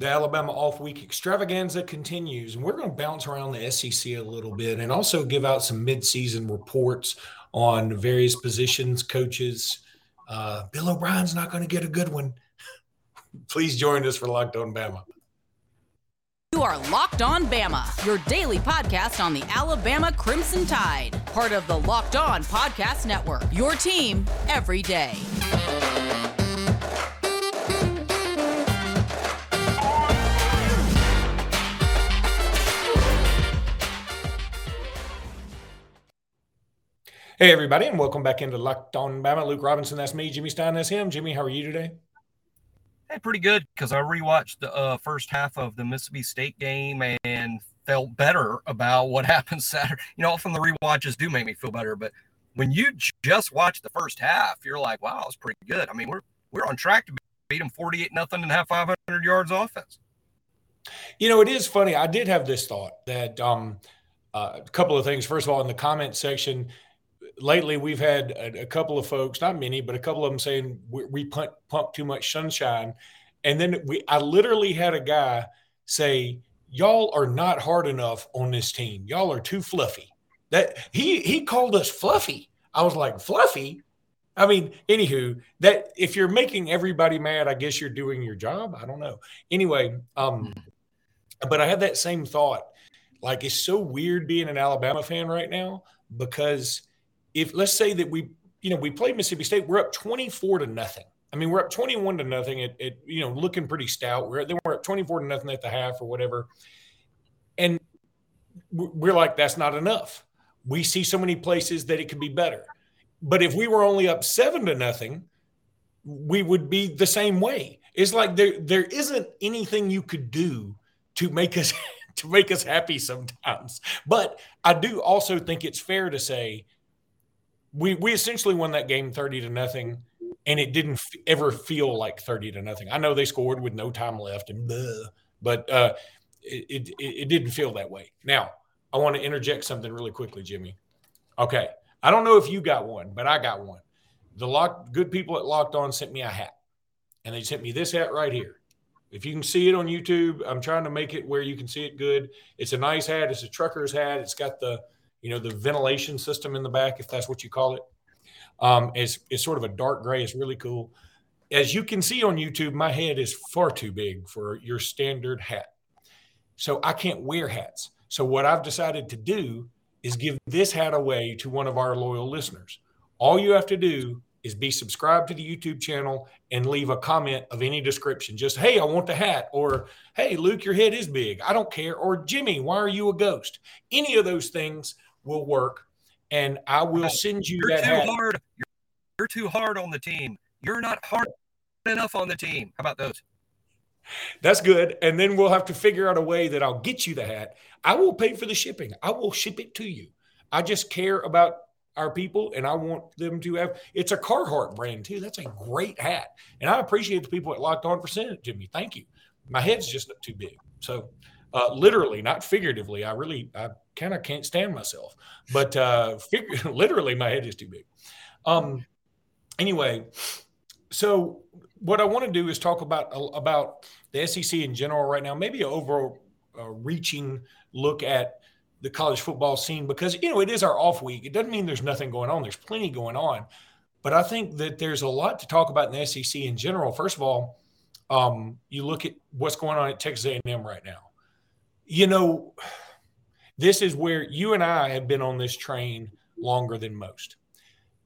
The Alabama off week extravaganza continues, and we're going to bounce around the SEC a little bit and also give out some midseason reports on various positions, coaches. Uh, Bill O'Brien's not going to get a good one. Please join us for Locked On Bama. You are Locked On Bama, your daily podcast on the Alabama Crimson Tide, part of the Locked On Podcast Network. Your team every day. Hey, everybody, and welcome back into Locked On Bama. Luke Robinson, that's me. Jimmy Stein, that's him. Jimmy, how are you today? Hey, pretty good because I rewatched the uh, first half of the Mississippi State game and felt better about what happened Saturday. You know, often the rewatches do make me feel better, but when you just watch the first half, you're like, wow, it's pretty good. I mean, we're we're on track to beat them 48 nothing and have 500 yards offense. You know, it is funny. I did have this thought that um, uh, a couple of things. First of all, in the comment section, lately we've had a, a, couple of folks, not many, but a couple of them saying we, we pump, pump too much sunshine. And then we, I literally had a guy say, "Y'all are not hard enough on this team. Y'all are too fluffy." That he he called us fluffy. I was like, "Fluffy." I mean, anywho, that if you're making everybody mad, I guess you're doing your job. I don't know. Anyway, um, but I had that same thought. Like, it's so weird being an Alabama fan right now because if let's say that we, you know, we played Mississippi State, we're up 24 to nothing. I mean, we're up 21 to nothing at, at you know, looking pretty stout. We're then we're up 24 to nothing at the half or whatever. And we're like, that's not enough. We see so many places that it could be better. But if we were only up seven to nothing, we would be the same way. It's like there there isn't anything you could do to make us to make us happy sometimes. But I do also think it's fair to say we we essentially won that game 30 to nothing and it didn't f- ever feel like 30 to nothing. I know they scored with no time left and blah, but uh, it, it, it didn't feel that way. Now i want to interject something really quickly jimmy. Okay i don't know if you got one but i got one. The lock good people at locked on sent me a hat and they sent me this hat right here. If you can see it on youtube i'm trying to make it where you can see it good. It's a nice hat. It's a trucker's hat. It's got the you know, the ventilation system in the back, if that's what you call it. Um, it's, it's sort of a dark gray. It's really cool. As you can see on YouTube, my head is far too big for your standard hat. So I can't wear hats. So what I've decided to do is give this hat away to one of our loyal listeners. All you have to do is be subscribed to the YouTube channel and leave a comment of any description. Just, hey, I want the hat, or hey, Luke, your head is big. I don't care. Or Jimmy, why are you a ghost? Any of those things will work, and I will send you you're that. Too hat. hard. You're, you're too hard on the team. You're not hard enough on the team. How about those? That's good. And then we'll have to figure out a way that I'll get you the hat. I will pay for the shipping. I will ship it to you. I just care about our people and I want them to have it's a Carhartt brand too. That's a great hat. And I appreciate the people at Locked On for sending it to me. Thank you. My head's just too big. So uh, literally, not figuratively. I really, I kind of can't stand myself, but uh, fig- literally, my head is too big. Um, anyway, so what I want to do is talk about about the SEC in general right now. Maybe an overall uh, look at the college football scene because you know it is our off week. It doesn't mean there's nothing going on. There's plenty going on, but I think that there's a lot to talk about in the SEC in general. First of all, um, you look at what's going on at Texas A&M right now you know, this is where you and I have been on this train longer than most.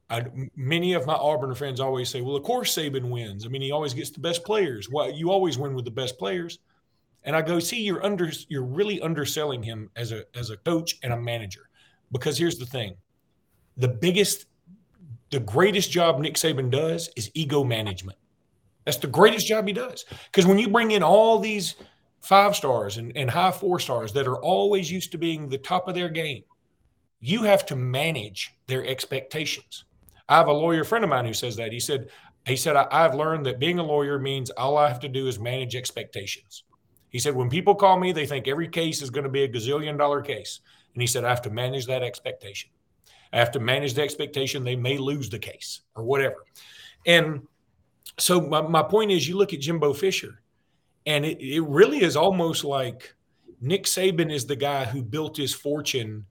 I, many of my Auburn friends always say, "Well, of course Saban wins. I mean, he always gets the best players. Well, you always win with the best players." And I go, "See, you're under, you're really underselling him as a as a coach and a manager, because here's the thing: the biggest, the greatest job Nick Saban does is ego management. That's the greatest job he does. Because when you bring in all these five stars and, and high four stars that are always used to being the top of their game, you have to manage their expectations. I have a lawyer friend of mine who says that. He said, he said, I've learned that being a lawyer means all I have to do is manage expectations. He said, when people call me, they think every case is going to be a gazillion dollar case. And he said, I have to manage that expectation. I have to manage the expectation they may lose the case or whatever. And so my, my point is you look at Jimbo Fisher And it, it really is almost like Nick Saban is the guy who built his fortune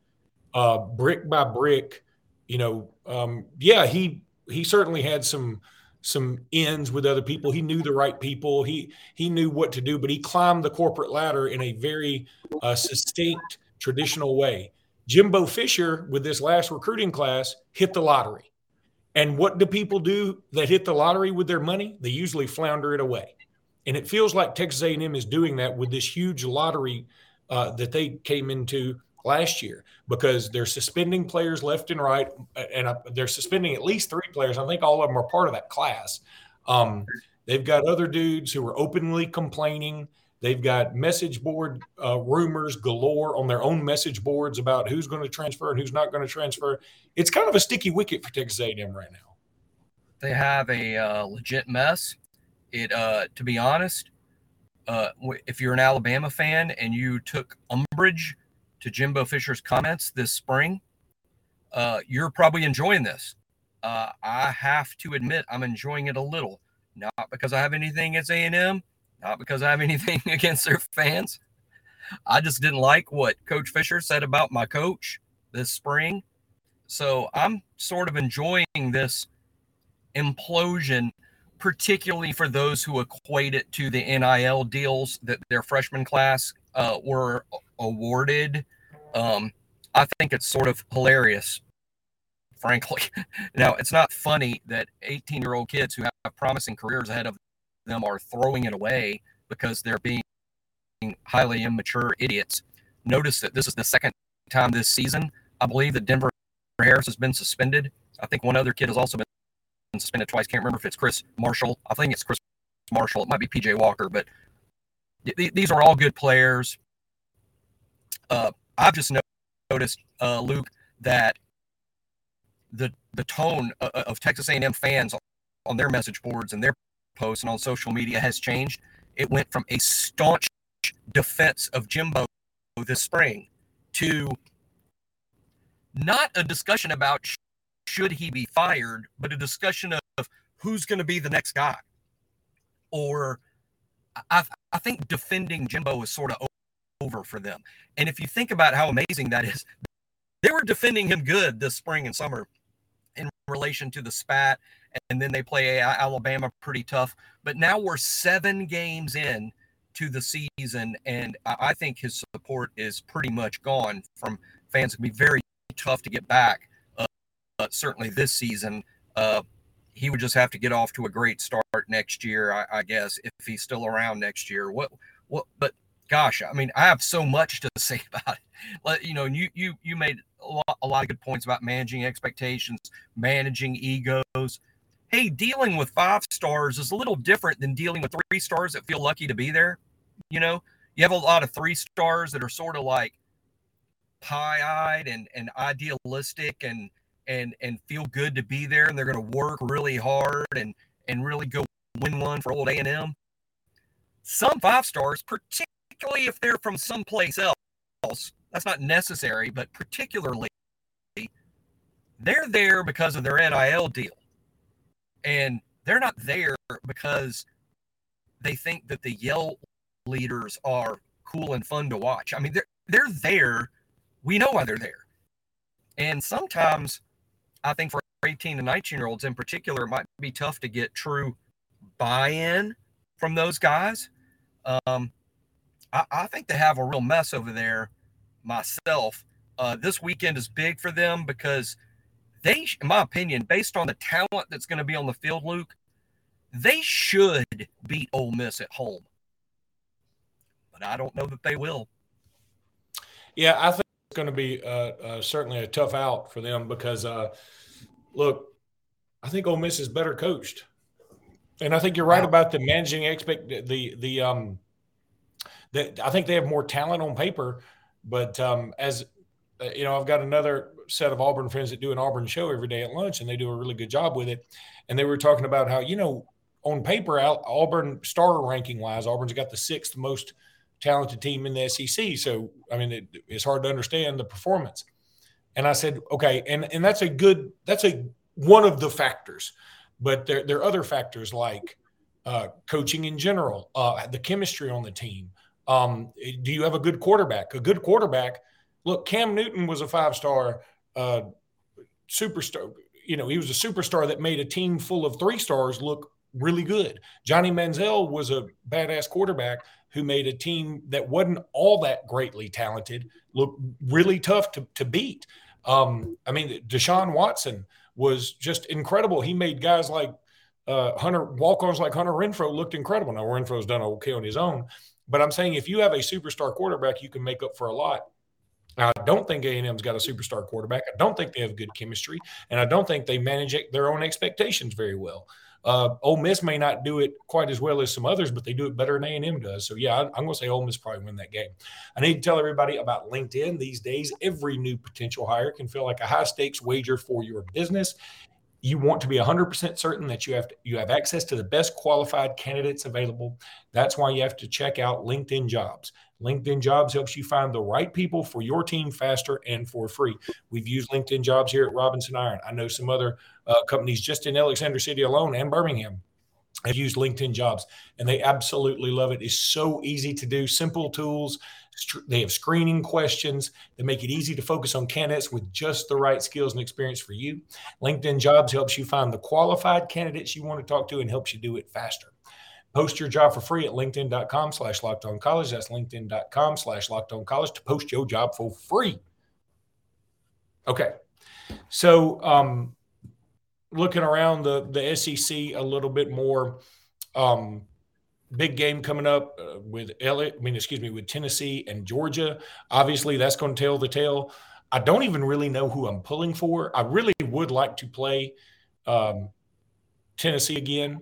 uh, brick by brick. You know, um, yeah, he he certainly had some some ends with other people. He knew the right people. He he knew what to do, but he climbed the corporate ladder in a very uh, succinct, traditional way. Jimbo Fisher, with this last recruiting class, hit the lottery. And what do people do that hit the lottery with their money? They usually flounder it away. And it feels like Texas A&M is doing that with this huge lottery uh, that they came into last year because they're suspending players left and right, and they're suspending at least three players. I think all of them are part of that class. Um, they've got other dudes who are openly complaining. They've got message board uh, rumors galore on their own message boards about who's going to transfer and who's not going to transfer. It's kind of a sticky wicket for Texas A&M right now. They have a uh, legit mess. It, uh, to be honest, uh, if you're an Alabama fan and you took umbrage to Jimbo Fisher's comments this spring, uh, you're probably enjoying this. Uh, I have to admit, I'm enjoying it a little, not because I have anything against A&M, not because I have anything against their fans. I just didn't like what Coach Fisher said about my coach this spring. So I'm sort of enjoying this implosion, particularly for those who equate it to the NIL deals that their freshman class uh, were awarded. Um, I think it's sort of hilarious, frankly. now, it's not funny that 18 year old kids who have promising careers ahead of them are throwing it away because they're being highly immature idiots. Notice that this is the second time this season. I believe that Denver Harris has been suspended. I think one other kid has also been suspended twice. Can't remember if it's Chris Marshall. I think it's Chris Marshall. It might be PJ Walker, but th- these are all good players. Uh, I've just noticed, uh, Luke, that the the tone of, of Texas A&M fans on their message boards and their posts and on social media has changed. It went from a staunch defense of Jimbo this spring to not a discussion about should he be fired, but a discussion of who's going to be the next guy. Or I, I think defending Jimbo is sort of over for them. And if you think about how amazing that is, they were defending him good this spring and summer in relation to the spat. And then they play Alabama pretty tough. But now we're seven games in to the season. And I think his support is pretty much gone from fans. It'd be very tough to get back, certainly this season. Uh, he would just have to get off to a great start next year, I, I guess, if he's still around next year. What, what, but gosh, I mean, I have so much to say about it. Let you know, you you you made a lot, a lot of good points about managing expectations, managing egos. Hey, dealing with five stars is a little different than dealing with three stars that feel lucky to be there. You know, you have a lot of three stars that are sort of like pie-eyed and and idealistic and and and feel good to be there and they're going to work really hard and and really go win one for old A&M. Some five stars, particularly if they're from someplace else. That's not necessary, but particularly they're there because of their NIL deal. And they're not there because they think that the Yell leaders are cool and fun to watch. I mean, they're they're there. We know why they're there. And sometimes I think for 18 to 19 year olds in particular, it might be tough to get true buy-in from those guys. Um, I, I think they have a real mess over there myself. Uh, this weekend is big for them because they, in my opinion, based on the talent that's going to be on the field, Luke, they should beat Ole Miss at home. But I don't know that they will. Yeah, I think going to be uh, uh, certainly a tough out for them because, uh, look, I think Ole Miss is better coached, and I think you're right about the managing expect the the um that I think they have more talent on paper, but um, as uh, you know, I've got another set of Auburn friends that do an Auburn show every day at lunch, and they do a really good job with it. And they were talking about how you know, on paper, Auburn star ranking wise, Auburn's got the sixth most talented team in the SEC. So I mean, it, it's hard to understand the performance. And I said, okay, and and that's a good, that's a one of the factors, but there there are other factors like uh, coaching in general, uh, the chemistry on the team. Um, do you have a good quarterback? A good quarterback. Look, Cam Newton was a five star uh, superstar. You know, he was a superstar that made a team full of three stars look really good. Johnny Manziel was a badass quarterback who made a team that wasn't all that greatly talented look really tough to, to beat. Um, I mean, Deshaun Watson was just incredible. He made guys like uh, Hunter walk-ons like Hunter Renfrow looked incredible. Now Renfrow's done okay on his own, but I'm saying if you have a superstar quarterback, you can make up for a lot. Now, I don't think A&M's got a superstar quarterback. I don't think they have good chemistry, and I don't think they manage their own expectations very well. Uh, Ole Miss may not do it quite as well as some others, but they do it better than A and M does. So yeah, I, I'm going to say Ole Miss probably win that game. I need to tell everybody about LinkedIn. These days, every new potential hire can feel like a high stakes wager for your business. You want to be 100% certain that you have to, you have access to the best qualified candidates available. That's why you have to check out LinkedIn Jobs. LinkedIn Jobs helps you find the right people for your team faster and for free. We've used LinkedIn Jobs here at Robinson Iron. I know some other uh, companies just in Alexander City alone and Birmingham have used LinkedIn Jobs, and they absolutely love it. It's so easy to do, simple tools. They have screening questions that make it easy to focus on candidates with just the right skills and experience for you. LinkedIn Jobs helps you find the qualified candidates you want to talk to and helps you do it faster. Post your job for free at linkedin.com slash locked on college. That's linkedin.com slash locked on college to post your job for free. Okay. So, um, looking around the, the SEC a little bit more, um, big game coming up uh, with Elliot, I mean, excuse me, with Tennessee and Georgia. Obviously, that's going to tell the tale. I don't even really know who I'm pulling for. I really would like to play um, Tennessee again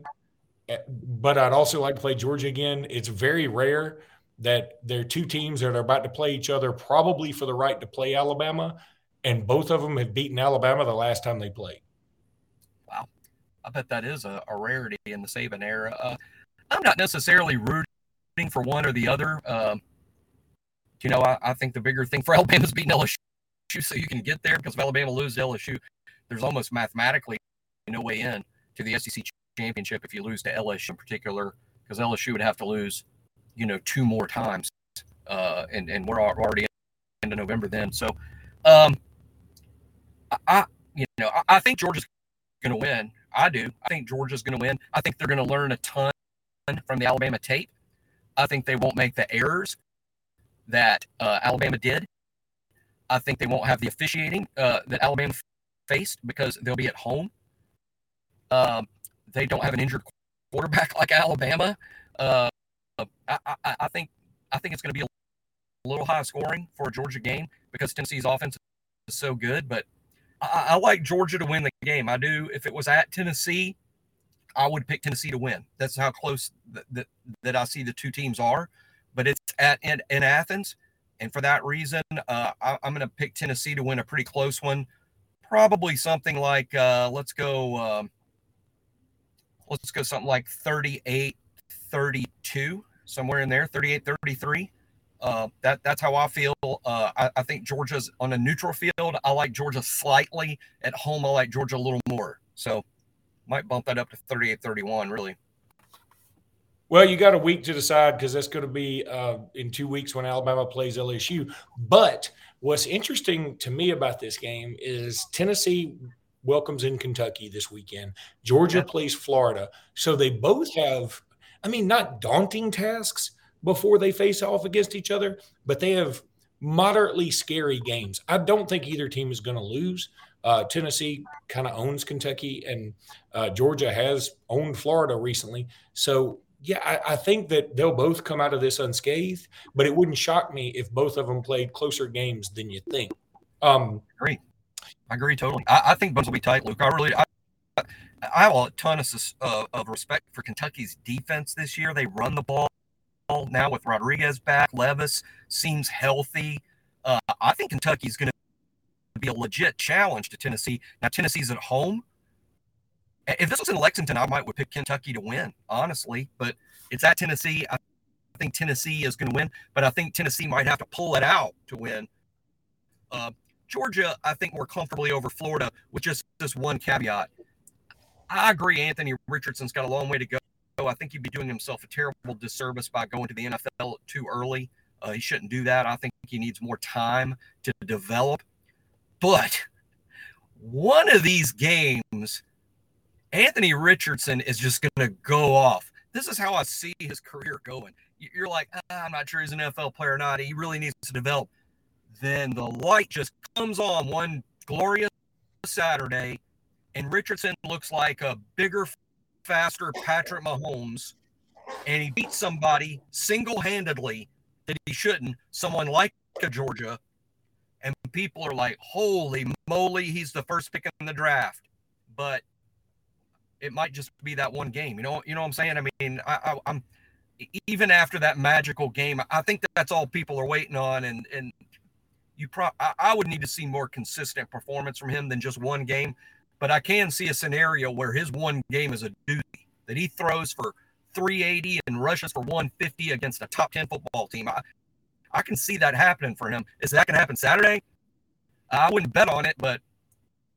but I'd also like to play Georgia again. It's very rare that there are two teams that are about to play each other, probably for the right to play Alabama, and both of them have beaten Alabama the last time they played. I bet that is a, a rarity in the Saban era. Uh, I'm not necessarily rooting for one or the other. Um, you know, I, I, think the bigger thing for Alabama is beating LSU, so you can get there because if Alabama loses LSU, there's almost mathematically no way in to the SEC championship if you lose to LSU in particular, because LSU would have to lose, you know, two more times. Uh, and, and we're already into November then. So, um, I, you know, I, I think Georgia's going to win. I do. I think Georgia's going to win. I think they're going to learn a ton from the Alabama tape. I think they won't make the errors that uh, Alabama did. I think they won't have the officiating uh, that Alabama faced because they'll be at home. Um, they don't have an injured quarterback like Alabama. Uh, I, I, I, think I think it's going to be a little high scoring for a Georgia game because Tennessee's offense is so good. But I, I like Georgia to win the game. I do. If it was at Tennessee, I would pick Tennessee to win. That's how close that that, I see the two teams are. But it's at in, in Athens, and for that reason, uh, I, am going to pick Tennessee to win a pretty close one. Probably something like uh, let's go. Um, let's go something like 38 32 somewhere in there 38 33 uh, that that's how I feel. Uh, I, I, think Georgia's on a neutral field. I like Georgia slightly. At home, I like Georgia a little more. So might bump that up to 38 31, really. Well, you got a week to decide because that's going to be uh, in two weeks when Alabama plays LSU. But what's interesting to me about this game is Tennessee welcomes in Kentucky this weekend. Georgia plays Florida. So they both have, I mean, not daunting tasks before they face off against each other, but they have moderately scary games. I don't think either team is going to lose. Uh, Tennessee kind of owns Kentucky, and uh, Georgia has owned Florida recently. So, yeah, I, I, think that they'll both come out of this unscathed, but it wouldn't shock me if both of them played closer games than you think. Um, Great. I agree totally. I, I think both will be tight, Luke. I really, I, I have a ton of, uh, of respect for Kentucky's defense this year. They run the ball now with Rodriguez back. Levis seems healthy. Uh, I think Kentucky's going to be a legit challenge to Tennessee. Now Tennessee's at home. If this was in Lexington, I might would pick Kentucky to win, honestly. But it's at Tennessee. I think Tennessee is going to win, but I think Tennessee might have to pull it out to win. Uh, Georgia, I think, more comfortably over Florida with just this one caveat. I agree, Anthony Richardson's got a long way to I think he'd be doing himself a terrible disservice by going to the NFL too early. Uh, he shouldn't do that. I think he needs more time to develop. But one of these games, Anthony Richardson is just going to go off. This is how I see his career going. You're like, ah, I'm not sure he's an NFL player or not. He really needs to develop. Then the light just comes on one glorious Saturday, and Richardson looks like a bigger, faster Patrick Mahomes, and he beats somebody single handedly that he shouldn't, someone like Georgia, and people are like, holy moly, he's the first pick in the draft. But it might just be that one game. You know, you know what I'm saying? I mean, I, I, am even after that magical game, I think that's all people are waiting on. And and you pro I, I would need to see more consistent performance from him than just one game. But I can see a scenario where his one game is a doozy that he throws for 380 and rushes for 150 against a top 10 football team. I, I can see that happening for him. Is that going to happen Saturday? I wouldn't bet on it, but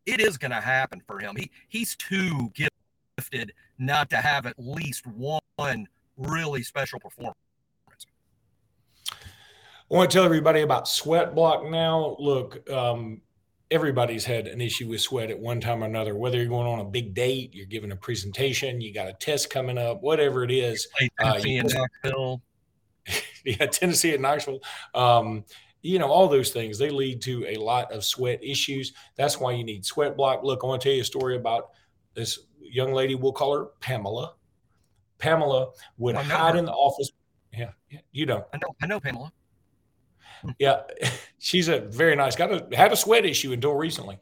it is going to happen for him. He he's too gifted not to have at least one really special performance. I want to tell everybody about Sweat Block now. Look, um, everybody's had an issue with sweat at one time or another, whether you're going on a big date, you're giving a presentation, you got a test coming up, whatever it is. Uh, Knoxville. yeah, Tennessee at Knoxville. Um, you know, all those things, they lead to a lot of sweat issues. That's why you need sweat block. Look, I want to tell you a story about this young lady. We'll call her Pamela. Pamela would hide in the office. Yeah, you know. I know. I know Pamela. Yeah, she's a very nice. Got a had a sweat issue until recently.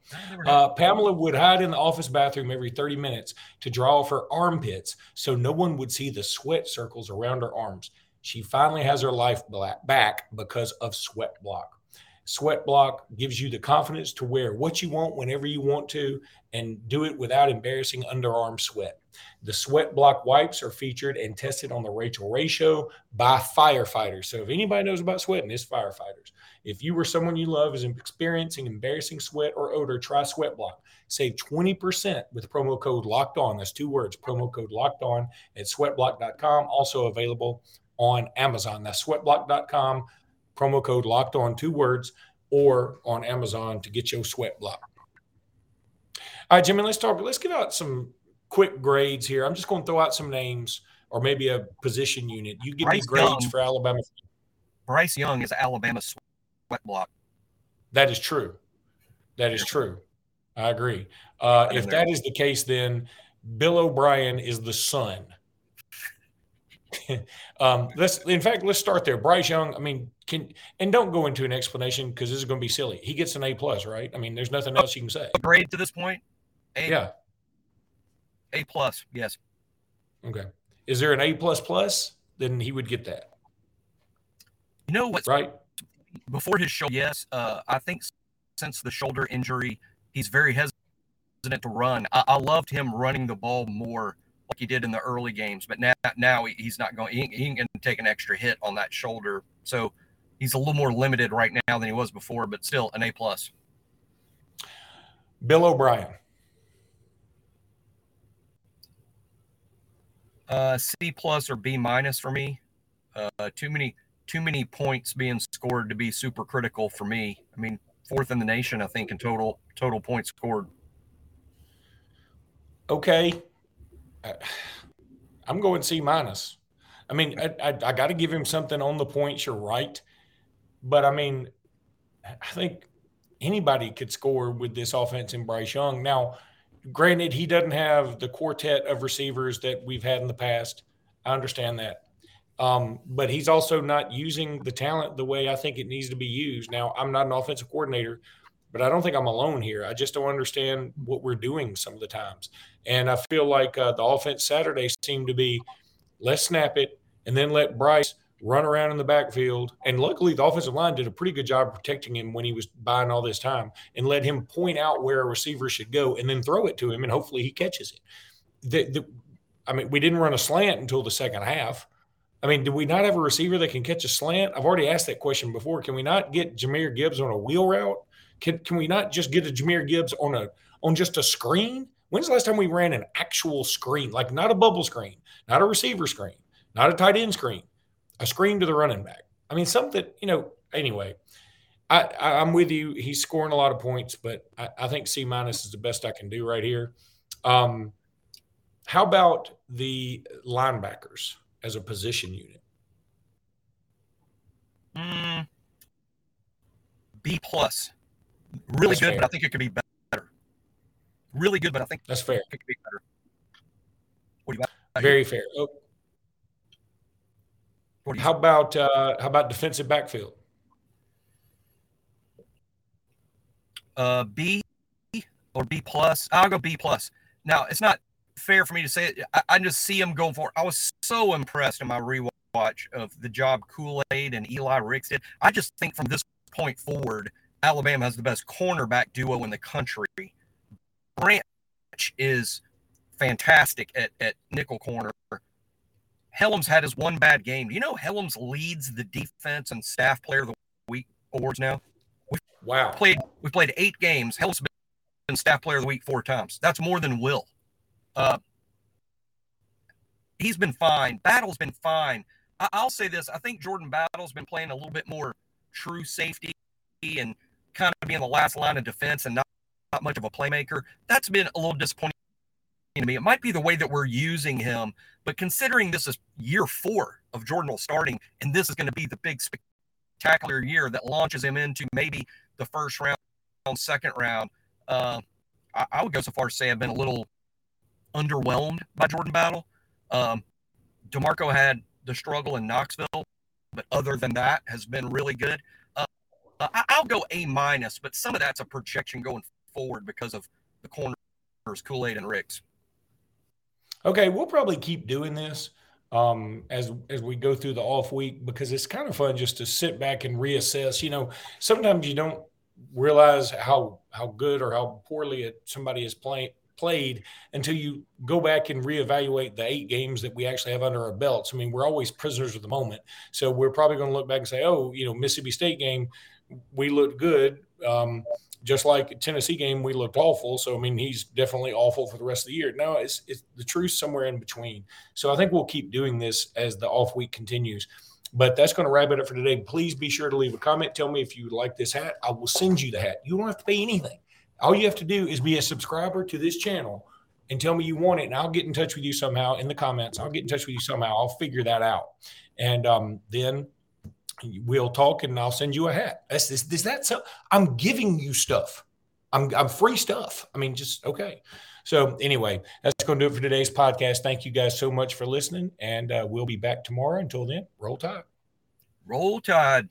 Uh, Pamela would hide in the office bathroom every 30 minutes to draw off her armpits so no one would see the sweat circles around her arms. She finally has her life back because of Sweat Block. Sweat Block gives you the confidence to wear what you want whenever you want to and do it without embarrassing underarm sweat. The Sweat Block wipes are featured and tested on the Rachael Ray Show by firefighters. So if anybody knows about sweating, it's firefighters. If you or someone you love is experiencing embarrassing sweat or odor, try Sweat Block. Save 20% with promo code locked on. That's two words, promo code locked on at sweatblock.com. Also available on Amazon. That's sweatblock.com, promo code locked on, two words, or on Amazon to get your sweat block. All right, Jimmy, let's talk. Let's give out some quick grades here. I'm just going to throw out some names or maybe a position unit. You give Bryce me grades Young, for Alabama. Bryce Young is Alabama sweat block. That is true. That is true. I agree. Uh, if that is the case, then Bill O'Brien is the son. um, let's, in fact, let's start there. Bryce Young. I mean, can and don't go into an explanation because this is going to be silly. He gets an A plus, right? I mean, there's nothing else you can say. A grade to this point. A, yeah. A plus, yes. Okay. Is there an A plus plus? Then he would get that. You know what's right before his show? Yes, uh, I think since the shoulder injury, he's very hesitant to run. I, I, loved him running the ball more like he did in the early games, but now now he's not going. He, he can take an extra hit on that shoulder, so he's a little more limited right now than he was before. But still, an A plus. Bill O'Brien. Uh, C plus or B minus for me. Uh, too many too many points being scored to be super critical for me. I mean, fourth in the nation, I think, in total total points scored. Okay, I'm going C minus. I mean, I, I, I got to give him something on the points. You're right, but I mean, I think anybody could score with this offense in Bryce Young. Now, Granted, he doesn't have the quartet of receivers that we've had in the past. I understand that. Um, but he's also not using the talent the way I think it needs to be used. Now, I'm not an offensive coordinator, but I don't think I'm alone here. I just don't understand what we're doing some of the times. And I feel like uh, the offense Saturday seemed to be let's snap it and then let Bryce run around in the backfield. And luckily, the offensive line did a pretty good job protecting him when he was buying all this time and let him point out where a receiver should go and then throw it to him. And hopefully, he catches it. The, the, I mean, we didn't run a slant until the second half. I mean, do we not have a receiver that can catch a slant? I've already asked that question before. Can we not get Jahmyr Gibbs on a wheel route? Can, can we not just get a Jahmyr Gibbs on a on just a screen? When's the last time we ran an actual screen, like not a bubble screen, not a receiver screen, not a tight end screen, a screen to the running back? I mean, something, you know, anyway, I, am with you. He's scoring a lot of points, but I, I think C minus is the best I can do right here. Um, how about the linebackers as a position unit? Mm, B plus. Really that's good, fair. but I think it could be better. Really good, but I think that's fair. It could be better. What do you Very fair. Oh. How about uh, how about defensive backfield? Uh, B or B plus. I'll go B plus. Now it's not fair for me to say it. I, I just see him going for. It. I was so impressed in my rewatch of the job Kool Aid and Eli Ricks did. I just think from this point forward, Alabama has the best cornerback duo in the country. Branch is fantastic at, at nickel corner. Hellams had his one bad game. Do you know Hellams leads the defense and staff player of the week awards now? we wow. Played we played eight games. Hellams has been staff player of the week four times. That's more than Will. Uh, he's been fine. Battle's been fine. I, will say this: I think Jordan Battle's been playing a little bit more true safety and kind of being the last line of defense and not, not much of a playmaker. That's been a little disappointing to me. It might be the way that we're using him, but considering this is year four of Jordan will starting, and this is going to be the big spectacular year that launches him into maybe the first round, second round, uh, I, I, would go so far as to say I've been a little underwhelmed by Jordan Battle. Um, DeMarcco had the struggle in Knoxville, but other than that, has been really good. Uh, I, will go A minus, but some of that's a projection going forward because of the corners, Kool Aid and Ricks. Okay, we'll probably keep doing this um, as as we go through the off week because it's kind of fun just to sit back and reassess. You know, sometimes you don't realize how how good or how poorly it, somebody is playing played until you go back and reevaluate the eight games that we actually have under our belts. I mean, we're always prisoners of the moment, so we're probably going to look back and say, "Oh, you know, Mississippi State game, we looked good." Um, just like Tennessee game, we looked awful. So I mean, he's definitely awful for the rest of the year. No, it's it's the truth somewhere in between. So I think we'll keep doing this as the off week continues. But that's going to wrap it up for today. Please be sure to leave a comment. Tell me if you like this hat. I will send you the hat. You don't have to pay anything. All you have to do is be a subscriber to this channel and tell me you want it, and I'll get in touch with you somehow in the comments. I'll get in touch with you somehow. I'll figure that out, and um, then we'll talk, and I'll send you a hat. That's this. Is that so? I'm giving you stuff. I'm I'm free stuff. I mean, just okay. So anyway, that's going to do it for today's podcast. Thank you guys so much for listening, and uh, we'll be back tomorrow. Until then, roll tide. Roll tide.